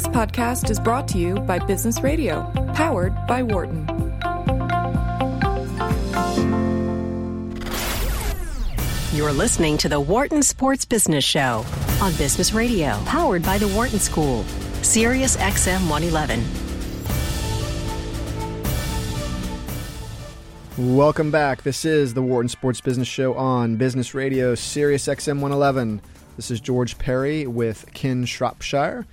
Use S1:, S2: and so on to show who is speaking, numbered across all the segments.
S1: This podcast is brought to you by Business Radio, powered by Wharton.
S2: You're listening to the Wharton Sports Business Show on Business Radio, powered by the Wharton School, Sirius XM 111.
S3: Welcome back. This is the Wharton Sports Business Show on Business Radio, Sirius XM 111. This is George Perry with Ken Shropshire.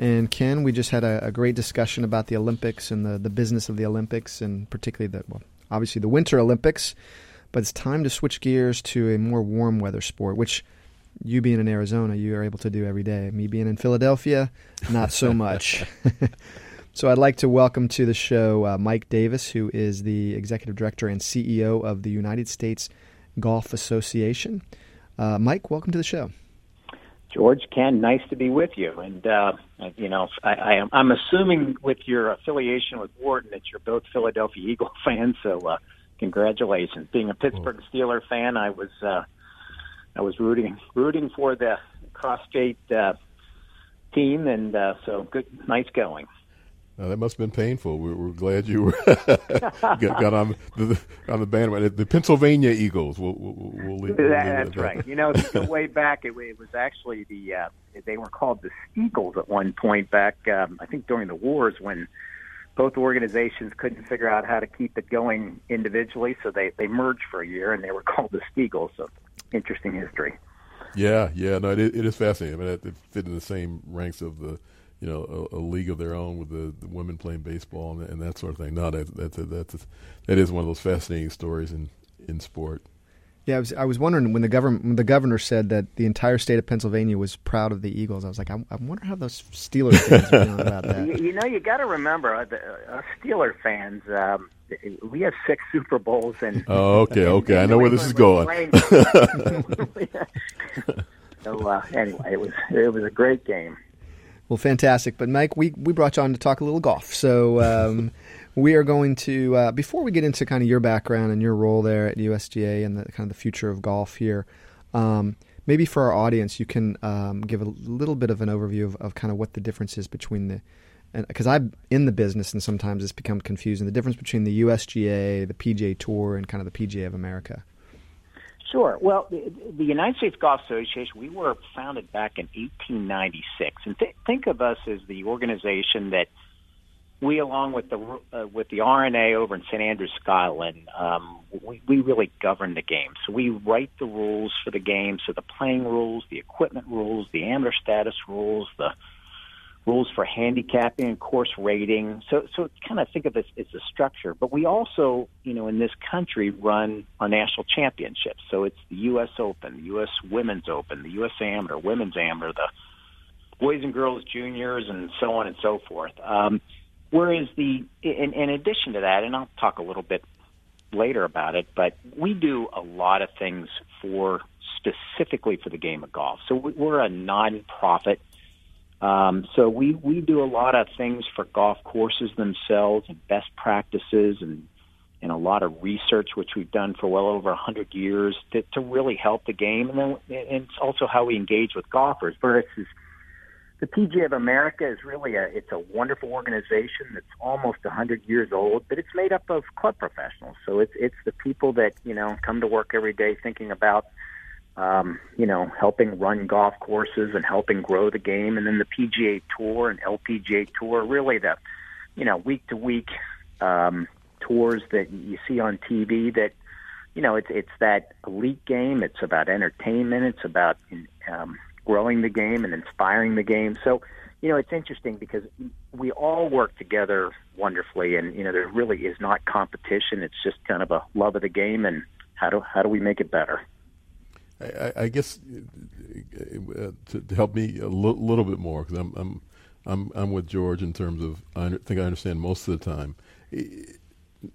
S3: And Ken, we just had a, a, great discussion about the Olympics and the, the business of the Olympics, and particularly the well, obviously the Winter Olympics. But it's time to switch gears to a more warm weather sport, which you being in Arizona, you are able to do every day. Me being in Philadelphia, not so much. so I'd like to welcome to the show uh, Mike Davis, who is the executive director and CEO of the United States Golf Association. Uh, Mike, welcome to the show.
S4: George, Ken, nice to be with you. And uh, you know, I, I am, I'm assuming with your affiliation with Wharton that you're both Philadelphia Eagle fans. So, uh, congratulations. Being a Pittsburgh Steeler fan, I was uh, I was rooting rooting for the cross state uh, team, and uh, so good, nice going.
S5: Uh, that must have been painful. We're, we're glad you were got, got, on the on the bandwagon. The Pennsylvania Eagles. We'll, we'll, we'll leave,
S4: we'll That's right. You know, way back, it, it was actually the uh, they were called the Steagles at one point back. Um, I think during the wars when both organizations couldn't figure out how to keep it going individually, so they they merged for a year and they were called the Steagles. So interesting history.
S5: Yeah, yeah, no, it, it is fascinating. I mean, it fit in the same ranks of the you know a, a, league of their own with the, the women playing baseball and, and, that sort of thing. No, that that's a, that's a, that is one of those fascinating stories in in sport.
S3: Yeah, I was I was wondering when the government when the governor said that the entire state of Pennsylvania was proud of the Eagles. I was like, I, I wonder how those Steelers fans are feeling about that.
S4: You, you know, you got to remember, uh, the, uh, Steeler fans. Um, we have six Super Bowls, and
S5: oh, okay, okay, I know where this is going.
S4: so uh, anyway, it was it was a great game.
S3: Well, fantastic. But Mike, we, we brought you on to talk a little golf. So um, we are going to uh, before we get into kind of your background and your role there at USGA and the kind of the future of golf here. Um, maybe for our audience, you can um, give a little bit of an overview of, of kind of what the difference is between the because I'm in the business and sometimes it's become confusing. The difference between the USGA, the PGA Tour, and kind of the PGA of America.
S4: Sure. Well, the, the United States Golf Association, we were founded back in 1896, and th- think of us as the organization that we, along with the uh, with the R&A over in St Andrews, Scotland, um, we, we really govern the game. So we write the rules for the game. So the playing rules, the equipment rules, the amateur status rules, the rules for handicapping and course rating. So, so kind of think of this as a structure. But we also, you know, in this country run our national championships. So it's the U.S. Open, the U.S. Women's Open, the U.S. Amateur, Women's Amateur, the boys and girls juniors, and so on and so forth. Um, whereas the, in, in addition to that, and I'll talk a little bit later about it, but we do a lot of things for specifically for the game of golf. So we're a nonprofit um, so we, we do a lot of things for golf courses themselves and best practices and, and a lot of research, which we've done for well over 100 years to, to really help the game. And then and it's also how we engage with golfers. Versus the PGA of America is really a, it's a wonderful organization that's almost 100 years old, but it's made up of club professionals. So it's, it's the people that, you know, come to work every day thinking about – um, you know, helping run golf courses and helping grow the game. And then the PGA Tour and LPGA Tour, really the, you know, week to week um, tours that you see on TV that, you know, it's, it's that elite game. It's about entertainment. It's about um, growing the game and inspiring the game. So, you know, it's interesting because we all work together wonderfully, and you know, there really is not competition. It's just kind of a love of the game, and how do how do we make it better?
S5: I, I guess uh, to, to, help me a l- little bit more because I'm I'm I'm I'm with George in terms of I think I understand most of the time.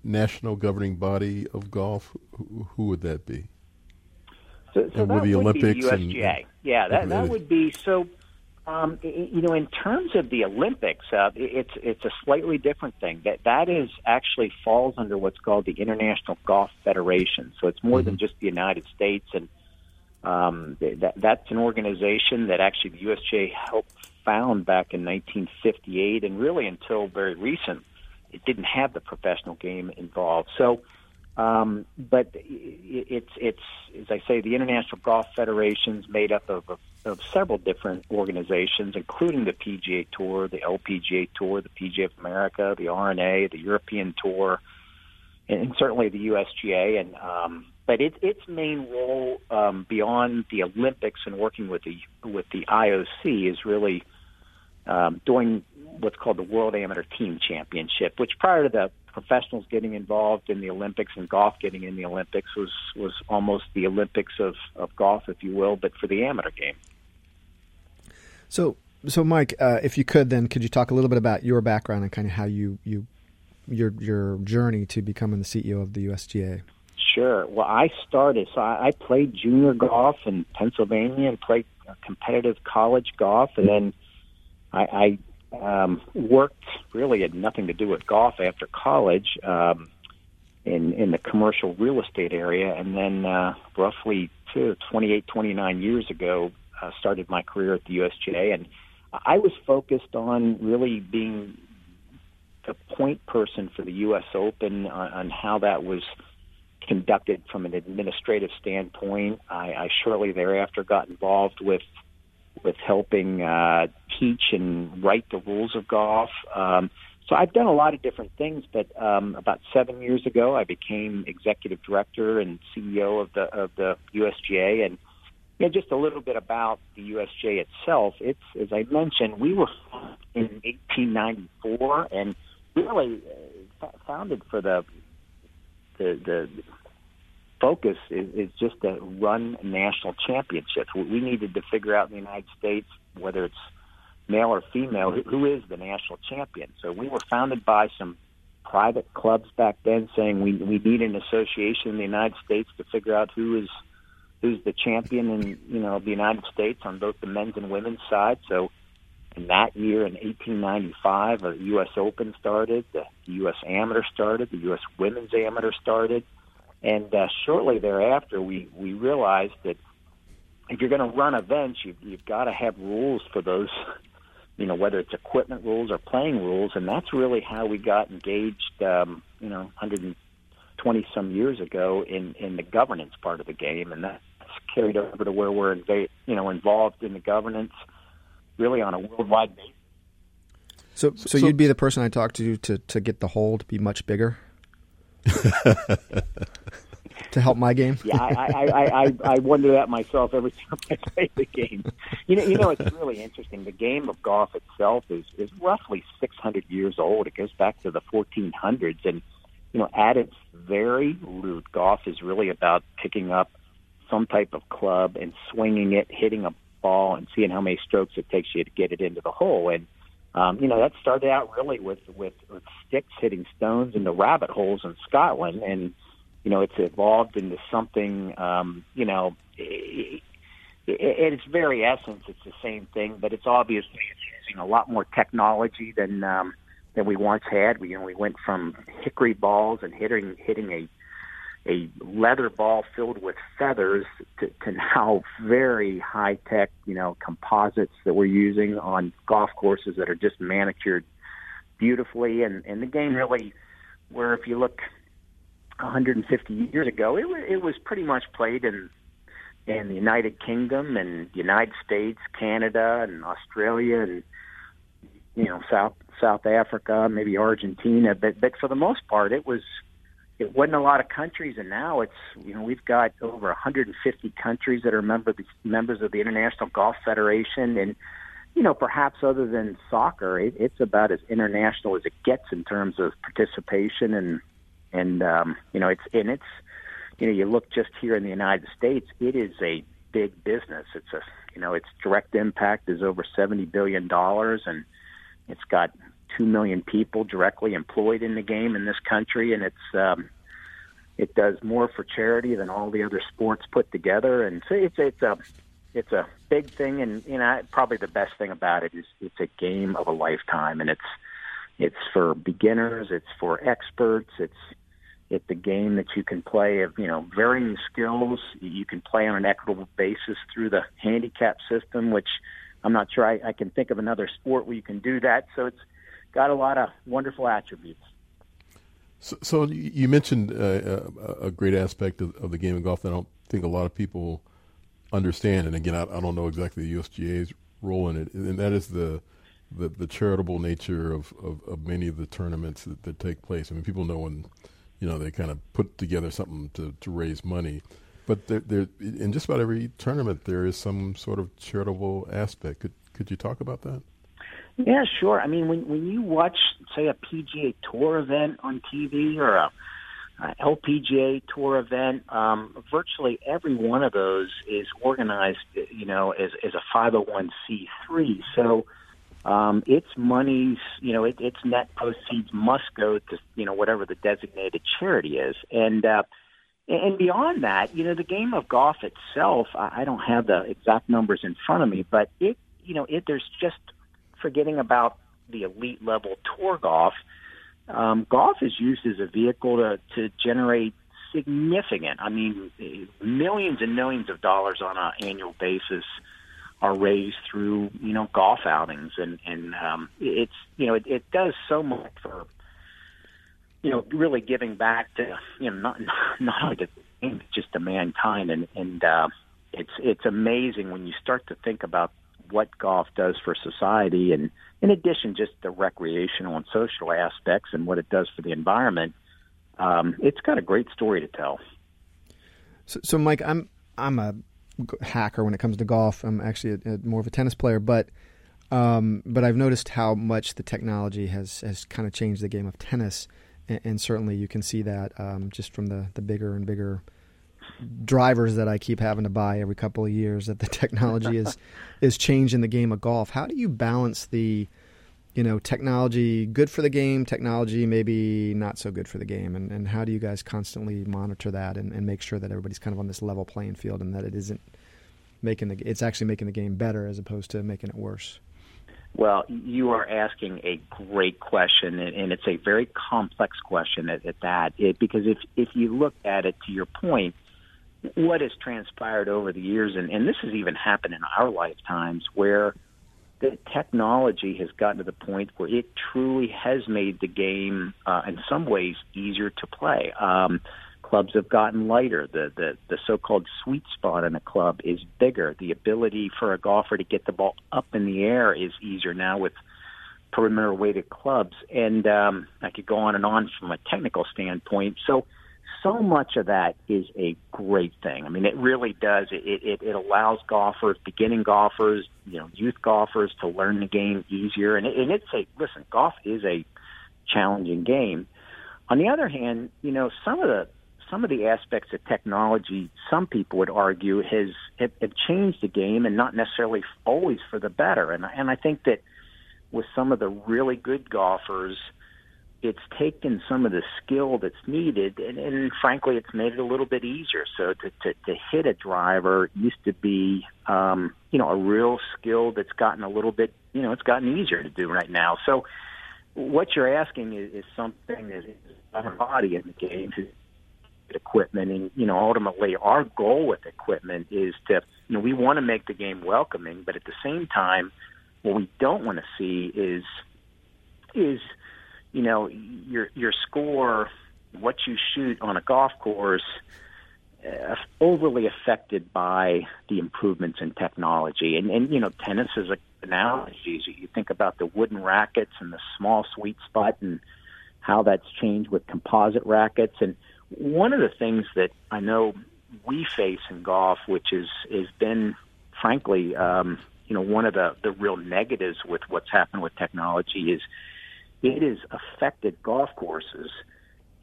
S5: National governing body of golf, who, who would that be?
S4: So, so and that the would Olympics be the USGA. And, yeah, that that would be so. Um, you know, in terms of the Olympics, uh, it's it's a slightly different thing. That that is actually falls under what's called the International Golf Federation. So it's more mm-hmm. than just the United States and um, that, that's an organization that actually the USGA helped found back in 1958, and really until very recent, it didn't have the professional game involved. So, um, but it's it's as I say, the International Golf Federation's made up of, of, of several different organizations, including the PGA Tour, the LPGA Tour, the PGA of America, the R&A, the European Tour, and, and certainly the USGA. And um, but it, its main role um, beyond the Olympics and working with the with the IOC is really um, doing what's called the World Amateur Team Championship, which prior to the professionals getting involved in the Olympics and golf getting in the Olympics was was almost the Olympics of, of golf, if you will, but for the amateur game.
S3: So, so Mike, uh, if you could, then could you talk a little bit about your background and kind of how you you your your journey to becoming the CEO of the USGA?
S4: Sure. Well, I started, so I, I played junior golf in Pennsylvania and played competitive college golf, and then I, I um, worked really had nothing to do with golf after college um, in in the commercial real estate area, and then uh, roughly two, 28, 29 years ago, uh, started my career at the USGA, and I was focused on really being the point person for the U.S. Open on, on how that was conducted from an administrative standpoint. I, I shortly thereafter got involved with with helping uh, teach and write the rules of golf. Um, so I've done a lot of different things, but um, about seven years ago, I became executive director and CEO of the of the USGA, and you know, just a little bit about the USGA itself. It's as I mentioned, we were in 1894, and really uh, founded for the the the focus is, is just to run national championships. We needed to figure out in the United States whether it's male or female who, who is the national champion. So we were founded by some private clubs back then, saying we we need an association in the United States to figure out who is who's the champion in you know the United States on both the men's and women's side. So in that year, in 1895, the U.S. Open started, the U.S. Amateur started, the U.S. Women's Amateur started, and uh, shortly thereafter, we we realized that if you're going to run events, you've, you've got to have rules for those, you know, whether it's equipment rules or playing rules, and that's really how we got engaged, um, you know, 120 some years ago in in the governance part of the game, and that's carried over to where we're, inv- you know, involved in the governance really on a worldwide basis.
S3: So, so, so you'd be the person I talk to to to get the hole to be much bigger. to help my game.
S4: yeah, I, I, I, I wonder that myself every time I play the game. You know, you know, it's really interesting. The game of golf itself is is roughly 600 years old. It goes back to the 1400s, and you know, at its very root, golf is really about picking up some type of club and swinging it, hitting a ball and seeing how many strokes it takes you to get it into the hole. And um, you know that started out really with, with with sticks hitting stones in the rabbit holes in Scotland, and you know it's evolved into something. Um, you know, it, it, its very essence, it's the same thing, but it's obviously using a lot more technology than um, than we once had. We you know we went from hickory balls and hitting hitting a a leather ball filled with feathers to, to now very high tech, you know, composites that we're using on golf courses that are just manicured beautifully. And, and the game really, where if you look 150 years ago, it, it was pretty much played in in the United Kingdom and United States, Canada, and Australia, and you know South South Africa, maybe Argentina. But but for the most part, it was it wasn't a lot of countries, and now it's you know we've got over 150 countries that are member members of the International Golf Federation, and you know perhaps other than soccer, it, it's about as international as it gets in terms of participation and and um, you know it's and it's you know you look just here in the United States, it is a big business. It's a you know its direct impact is over 70 billion dollars, and it's got two million people directly employed in the game in this country, and it's um, it does more for charity than all the other sports put together. And so it's it's a it's a big thing, and you know probably the best thing about it is it's a game of a lifetime, and it's it's for beginners, it's for experts, it's it's a game that you can play of you know varying skills. You can play on an equitable basis through the handicap system, which I'm not sure I, I can think of another sport where you can do that. So it's got a lot of wonderful attributes.
S5: So, so you mentioned uh, a great aspect of, of, the game of golf that I don't think a lot of people understand. And again, I, I, don't know exactly the USGA's role in it, and that is the the, the charitable nature of, of, of, many of the tournaments that, that take place. I mean, people know when you know they kind of put together something to, to raise money, but there, there, in just about every tournament there is some sort of charitable aspect. Could could you talk about that?
S4: Yeah, sure. I mean, when when you watch, say, a PGA Tour event on TV or a, a LPGA Tour event, um, virtually every one of those is organized, you know, as as a 501c3. So um, its monies, you know, it, its net proceeds must go to you know whatever the designated charity is, and uh, and beyond that, you know, the game of golf itself, I, I don't have the exact numbers in front of me, but it, you know, it there's just forgetting about the elite level tour golf, um, golf is used as a vehicle to, to generate significant, I mean, millions and millions of dollars on an annual basis are raised through, you know, golf outings. And, and um, it's, you know, it, it does so much for, you know, really giving back to, you know, not, not only to just to mankind. And, and uh, it's, it's amazing when you start to think about what golf does for society, and in addition, just the recreational and social aspects and what it does for the environment. Um, it's got a great story to tell.
S3: So, so, Mike, I'm I'm a hacker when it comes to golf. I'm actually a, a, more of a tennis player, but um, but I've noticed how much the technology has has kind of changed the game of tennis, and, and certainly you can see that um, just from the the bigger and bigger drivers that I keep having to buy every couple of years that the technology is is changing the game of golf. How do you balance the you know technology good for the game, technology maybe not so good for the game, and, and how do you guys constantly monitor that and, and make sure that everybody's kind of on this level playing field and that it isn't making the it's actually making the game better as opposed to making it worse?
S4: Well, you are asking a great question, and it's a very complex question at, at that. It, because if if you look at it to your point, what has transpired over the years, and, and this has even happened in our lifetimes, where the technology has gotten to the point where it truly has made the game, uh, in some ways, easier to play. Um, clubs have gotten lighter. The, the the so-called sweet spot in a club is bigger. The ability for a golfer to get the ball up in the air is easier now with perimeter weighted clubs. And um, I could go on and on from a technical standpoint. So so much of that is a great thing. I mean, it really does. It, it, it allows golfers, beginning golfers, you know, youth golfers to learn the game easier. And, it, and it's a, listen, golf is a challenging game. On the other hand, you know, some of the, some of the aspects of technology, some people would argue, has have, changed the game, and not necessarily always for the better. And and I think that with some of the really good golfers, it's taken some of the skill that's needed, and, and frankly, it's made it a little bit easier. So to, to, to hit a driver used to be, um, you know, a real skill that's gotten a little bit, you know, it's gotten easier to do right now. So what you're asking is, is something that is our body in the game equipment and you know ultimately our goal with equipment is to you know we want to make the game welcoming but at the same time what we don't want to see is is you know your your score, what you shoot on a golf course, uh, overly affected by the improvements in technology. And and you know tennis is a analogy. You think about the wooden rackets and the small sweet spot and how that's changed with composite rackets. And one of the things that I know we face in golf, which is has been frankly, um, you know, one of the the real negatives with what's happened with technology is it has affected golf courses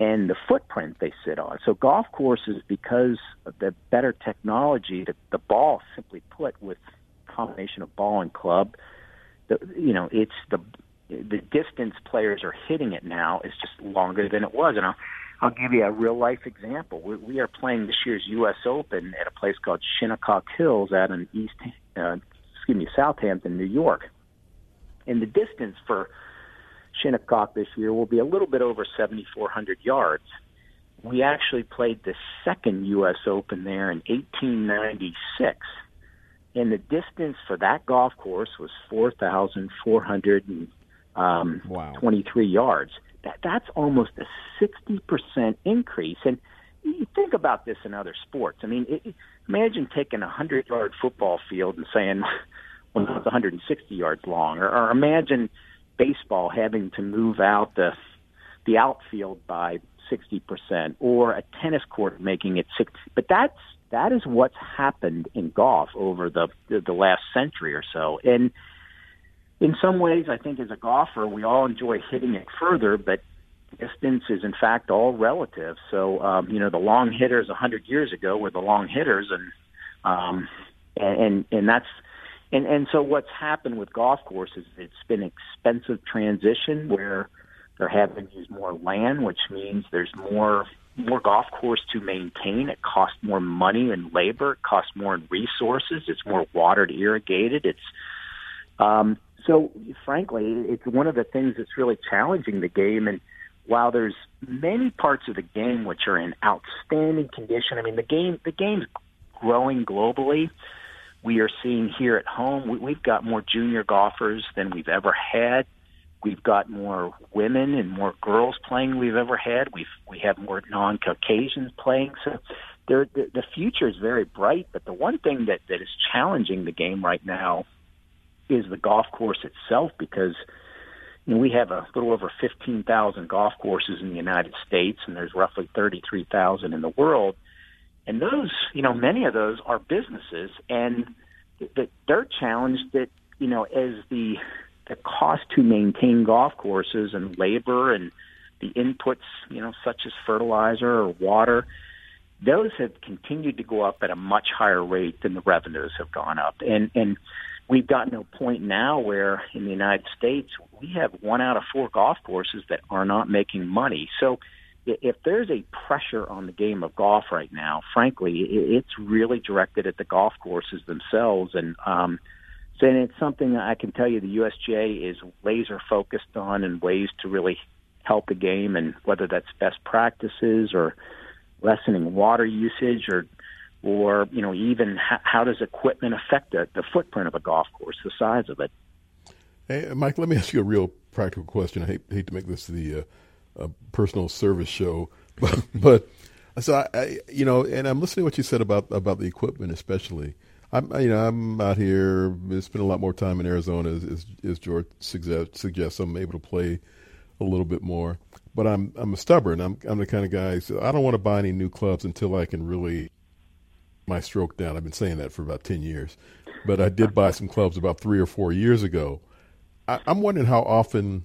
S4: and the footprint they sit on. So golf courses, because of the better technology, the, the ball simply put with combination of ball and club, the, you know, it's the the distance players are hitting it now is just longer than it was. And I'll, I'll give you a real life example. We, we are playing this year's U.S. Open at a place called Shinnecock Hills out in East, uh, excuse me, Southampton, New York. And the distance for Shinnecock this year will be a little bit over 7,400 yards. We actually played the second U.S. Open there in 1896, and the distance for that golf course was 4,423 um, wow. yards. That, that's almost a 60% increase. And you think about this in other sports. I mean, it, imagine taking a 100 yard football field and saying, well, it's 160 yards long. Or, or imagine baseball having to move out the the outfield by 60% or a tennis court making it 60 but that's that is what's happened in golf over the the, last century or so. And in some ways I think as a golfer we all enjoy hitting it further but distance is in fact all relative. So um you know the long hitters 100 years ago were the long hitters and um and and, and that's and and so what's happened with golf courses it's been expensive transition where they're having to use more land, which means there's more more golf course to maintain. It costs more money and labor. It costs more in resources. It's more water to irrigate it. It's um, so frankly, it's one of the things that's really challenging the game. And while there's many parts of the game which are in outstanding condition, I mean the game the game's growing globally. We are seeing here at home, we, we've got more junior golfers than we've ever had. We've got more women and more girls playing we've ever had. We've we have more non-Caucasians playing. So there, the, the future is very bright. But the one thing that that is challenging the game right now is the golf course itself because you know, we have a little over 15,000 golf courses in the United States, and there's roughly 33,000 in the world. And those, you know, many of those are businesses, and that they're challenged that, you know, as the the cost to maintain golf courses and labor and the inputs, you know, such as fertilizer or water, those have continued to go up at a much higher rate than the revenues have gone up. And and we've gotten to a point now where in the United States we have one out of four golf courses that are not making money. So if there's a pressure on the game of golf right now, frankly, it's really directed at the golf courses themselves and um so it's something I can tell you the USGA is laser focused on and ways to really help the game, and whether that's best practices or lessening water usage or or you know even how, how does equipment affect the, the footprint of a golf course, the size of it.
S5: Hey, Mike, let me ask you a real practical question. I hate, hate to make this the uh, personal service show, but, but so I, I, you know, and I'm listening to what you said about about the equipment, especially. I'm you know I'm out here. Spend a lot more time in Arizona, as, as, as George suggest, suggests. I'm able to play a little bit more, but I'm I'm stubborn. I'm I'm the kind of guy. So I don't want to buy any new clubs until I can really my stroke down. I've been saying that for about ten years, but I did buy some clubs about three or four years ago. I, I'm wondering how often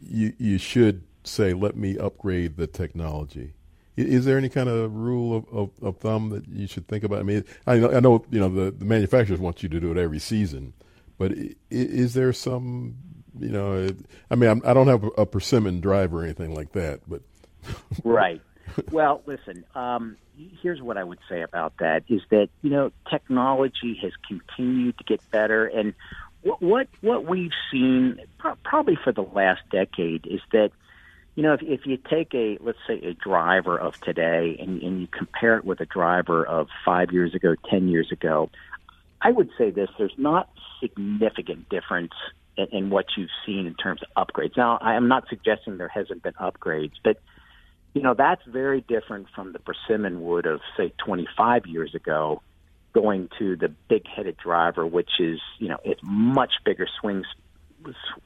S5: you you should say, "Let me upgrade the technology." Is there any kind of rule of, of, of, thumb that you should think about? I mean, I know, I know you know the, the manufacturers want you to do it every season, but is there some, you know, I mean, I'm, I do not have a persimmon drive or anything like that, but
S4: right. Well, listen. Um, here's what I would say about that: is that you know technology has continued to get better, and what what, what we've seen probably for the last decade is that you know, if, if you take a, let's say, a driver of today and, and you compare it with a driver of five years ago, 10 years ago, I would say this there's not significant difference in, in what you've seen in terms of upgrades. Now, I am not suggesting there hasn't been upgrades, but, you know, that's very different from the persimmon wood of, say, 25 years ago going to the big headed driver, which is, you know, it's much bigger swing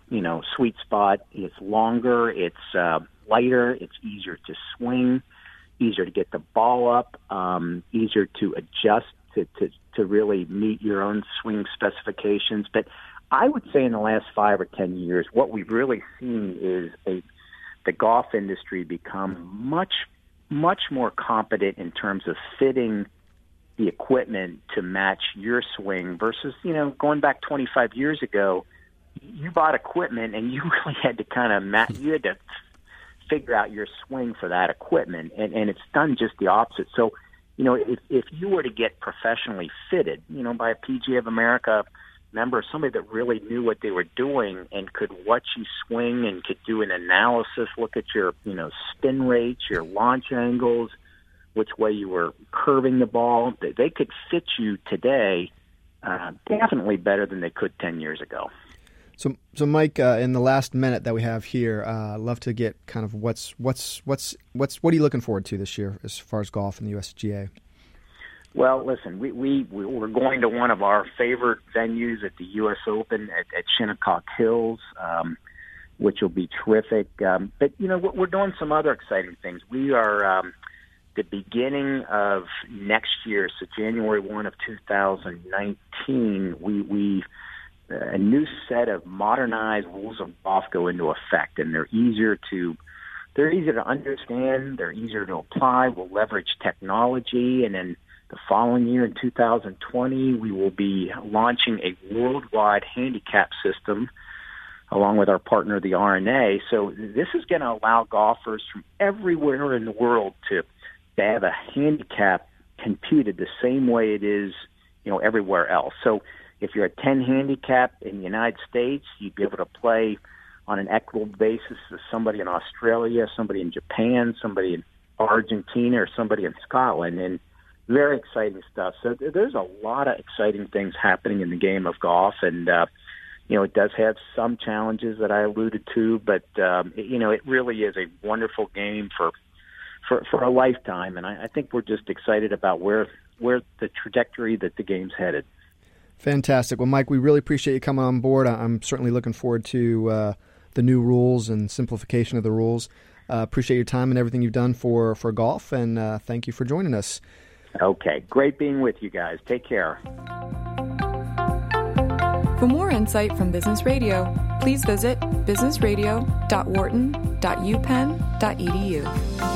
S4: you know sweet spot. It's longer, it's uh, lighter, it's easier to swing, easier to get the ball up, um, easier to adjust to, to to really meet your own swing specifications. But I would say in the last five or ten years, what we've really seen is a the golf industry become much much more competent in terms of fitting the equipment to match your swing versus you know going back 25 years ago you bought equipment and you really had to kind of ma- you had to figure out your swing for that equipment and and it's done just the opposite so you know if if you were to get professionally fitted you know by a PGA of America member somebody that really knew what they were doing and could watch you swing and could do an analysis look at your you know spin rates your launch angles which way you were curving the ball they could fit you today uh, definitely better than they could 10 years ago.
S3: So, so Mike, uh, in the last minute that we have here, uh, love to get kind of what's what's what's what's what are you looking forward to this year as far as golf in the USGA?
S4: Well, listen, we, we we're going to one of our favorite venues at the U.S. Open at, at Shinnecock Hills, um, which will be terrific. Um, but you know, we're doing some other exciting things. We are um, the beginning of next year, so January one of 2019. We we Uh, a new set of modernized rules of golf go into effect, and they're easier to they're easier to understand. They're easier to apply. We'll leverage technology, and then the following year in 2020, we will be launching a worldwide handicap system along with our partner, the R&A. So this is going to allow golfers from everywhere in the world to, to have a handicap computed the same way it is, you know, everywhere else. So if you're a 10 handicap in the United States, you'd be able to play on an equitable basis with somebody in Australia, somebody in Japan, somebody in Argentina, or somebody in Scotland. And very exciting stuff. So there's a lot of exciting things happening in the game of golf, and uh, you know it does have some challenges that I alluded to, but um, it, you know it really is a wonderful game for for for a lifetime, and I, I think we're just excited about where where the trajectory that the game's headed.
S3: Fantastic. Well, Mike, we really appreciate you coming on board. I'm certainly looking forward to uh, the new rules and simplification of the rules. Uh, appreciate your time and everything you've done for, for golf, and uh, thank you for joining us.
S4: Okay, great being with you guys. Take care.
S1: For more insight from Business Radio, please visit businessradio.wharton.upenn.edu.